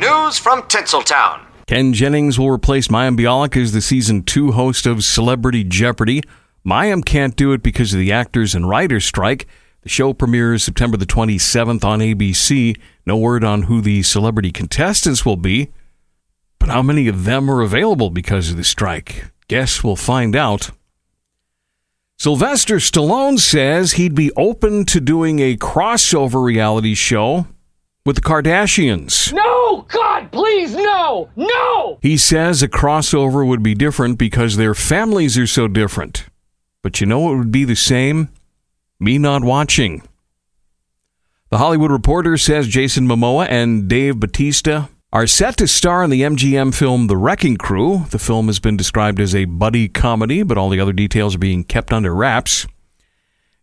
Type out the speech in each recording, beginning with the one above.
News from Tinseltown. Ken Jennings will replace Mayim Bialik as the season two host of Celebrity Jeopardy. Mayim can't do it because of the actors and writers strike. The show premieres September the 27th on ABC. No word on who the celebrity contestants will be, but how many of them are available because of the strike? Guess we'll find out. Sylvester Stallone says he'd be open to doing a crossover reality show with the Kardashians. No! God, please, no! No! He says a crossover would be different because their families are so different. But you know what would be the same? Me not watching. The Hollywood Reporter says Jason Momoa and Dave Bautista are set to star in the MGM film The Wrecking Crew. The film has been described as a buddy comedy, but all the other details are being kept under wraps.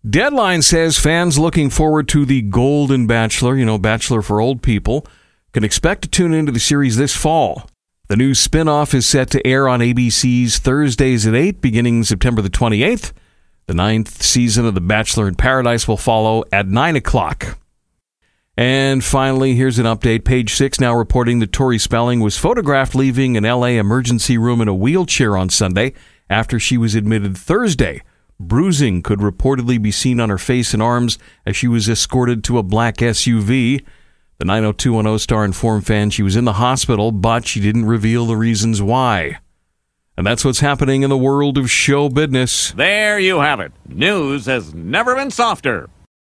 Deadline says fans looking forward to The Golden Bachelor, you know, Bachelor for old people, can expect to tune into the series this fall. The new spinoff is set to air on ABC's Thursdays at 8, beginning September the 28th. The ninth season of The Bachelor in Paradise will follow at 9 o'clock. And finally, here's an update. Page 6 now reporting that Tori Spelling was photographed leaving an LA emergency room in a wheelchair on Sunday after she was admitted Thursday. Bruising could reportedly be seen on her face and arms as she was escorted to a black SUV. The 90210 star informed fans she was in the hospital, but she didn't reveal the reasons why. And that's what's happening in the world of show business. There you have it. News has never been softer.